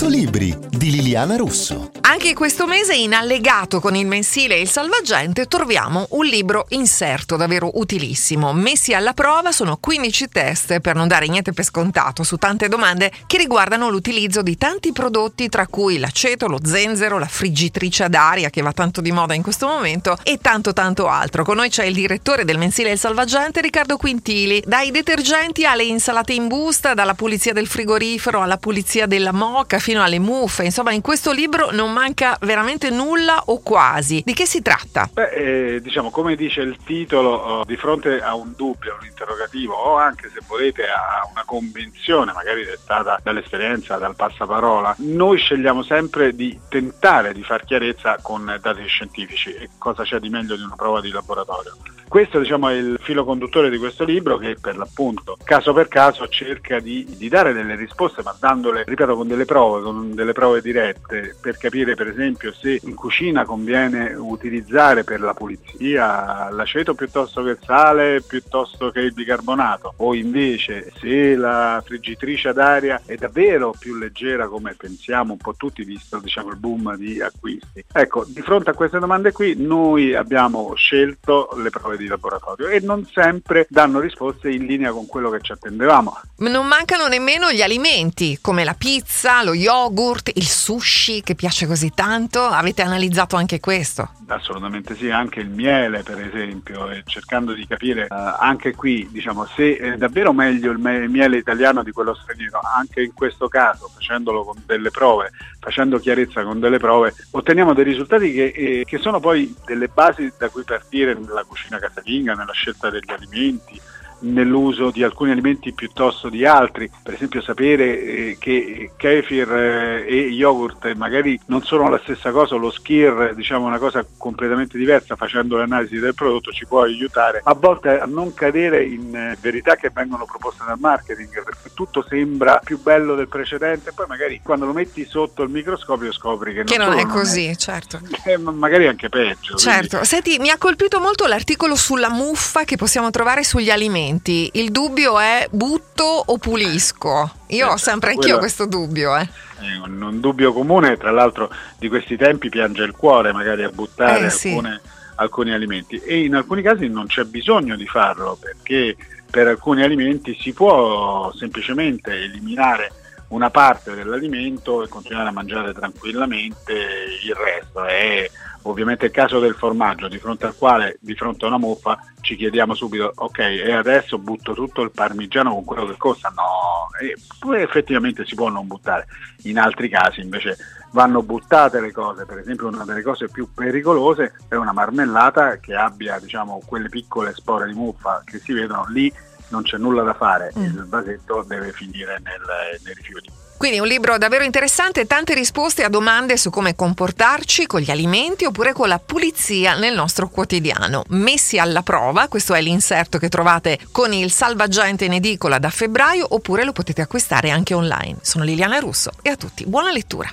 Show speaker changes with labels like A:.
A: 100 libri di Liliana Russo.
B: Anche questo mese in allegato con il mensile Il Salvagente troviamo un libro inserto davvero utilissimo. Messi alla prova sono 15 test per non dare niente per scontato su tante domande che riguardano l'utilizzo di tanti prodotti tra cui l'aceto, lo zenzero, la friggitrice ad aria che va tanto di moda in questo momento e tanto tanto altro. Con noi c'è il direttore del mensile Il Salvagente Riccardo Quintili. Dai detergenti alle insalate in busta, dalla pulizia del frigorifero alla pulizia della moca fino alle muffe, insomma in questo libro non manca veramente nulla o quasi. Di che si tratta?
C: Beh, eh, diciamo, come dice il titolo, oh, di fronte a un dubbio, a un interrogativo o anche se volete a una convinzione, magari dettata dall'esperienza, dal passaparola, noi scegliamo sempre di tentare di far chiarezza con dati scientifici e cosa c'è di meglio di una prova di laboratorio. Questo diciamo, è il filo conduttore di questo libro che per l'appunto caso per caso cerca di, di, dare delle risposte ma dandole, ripeto, con delle prove, con delle prove dirette per capire per esempio se in cucina conviene utilizzare per la pulizia l'aceto piuttosto che il sale piuttosto che il bicarbonato o invece se la friggitrice ad aria è davvero più leggera come pensiamo un po' tutti visto diciamo, il boom di acquisti. Ecco, di fronte a queste domande qui noi abbiamo scelto le prove di laboratorio e non sempre danno risposte in linea con quello che ci attendevamo.
B: Non mancano nemmeno gli alimenti come la pizza, lo yogurt, il sushi che piace così tanto. Avete analizzato anche questo?
C: Assolutamente sì, anche il miele per esempio, e cercando di capire uh, anche qui diciamo, se è davvero meglio il miele italiano di quello straniero, anche in questo caso facendolo con delle prove, facendo chiarezza con delle prove, otteniamo dei risultati che, eh, che sono poi delle basi da cui partire nella cucina casalinga, nella scelta degli alimenti, nell'uso di alcuni alimenti piuttosto di altri, per esempio sapere eh, che kefir eh, e yogurt magari non sono la stessa cosa, lo skir diciamo una cosa completamente diversa facendo l'analisi del prodotto ci può aiutare a volte a non cadere in eh, verità che vengono proposte dal marketing perché tutto sembra più bello del precedente poi magari quando lo metti sotto il microscopio scopri che non,
B: che non è così,
C: è,
B: certo.
C: magari anche peggio.
B: Certo, quindi. senti, mi ha colpito molto l'articolo sulla muffa che possiamo trovare sugli alimenti alimenti, il dubbio è butto o pulisco? Io ho sempre anch'io questo dubbio. Eh.
C: È un, un, dubbio comune, tra l'altro di questi tempi piange il cuore magari a buttare eh, sì. alcuni alimenti e in alcuni casi non c'è bisogno di farlo perché per alcuni alimenti si può semplicemente eliminare una parte dell'alimento e continuare a mangiare tranquillamente il resto. È ovviamente il caso del formaggio, di fronte al quale, di fronte a una muffa, ci chiediamo subito, ok, e adesso butto tutto il parmigiano con quello che costa? No, e poi effettivamente si può non buttare. In altri casi invece vanno buttate le cose, per esempio una delle cose più pericolose è una marmellata che abbia diciamo, quelle piccole spore di muffa che si vedono lì non c'è nulla da fare, mm. il vasetto deve finire nel, nei rifiuti.
B: Quindi un libro davvero interessante, tante risposte a domande su come comportarci con gli alimenti oppure con la pulizia nel nostro quotidiano. Messi alla prova, questo è l'inserto che trovate con il salvagente in edicola da febbraio oppure lo potete acquistare anche online. Sono Liliana Russo e a tutti buona lettura.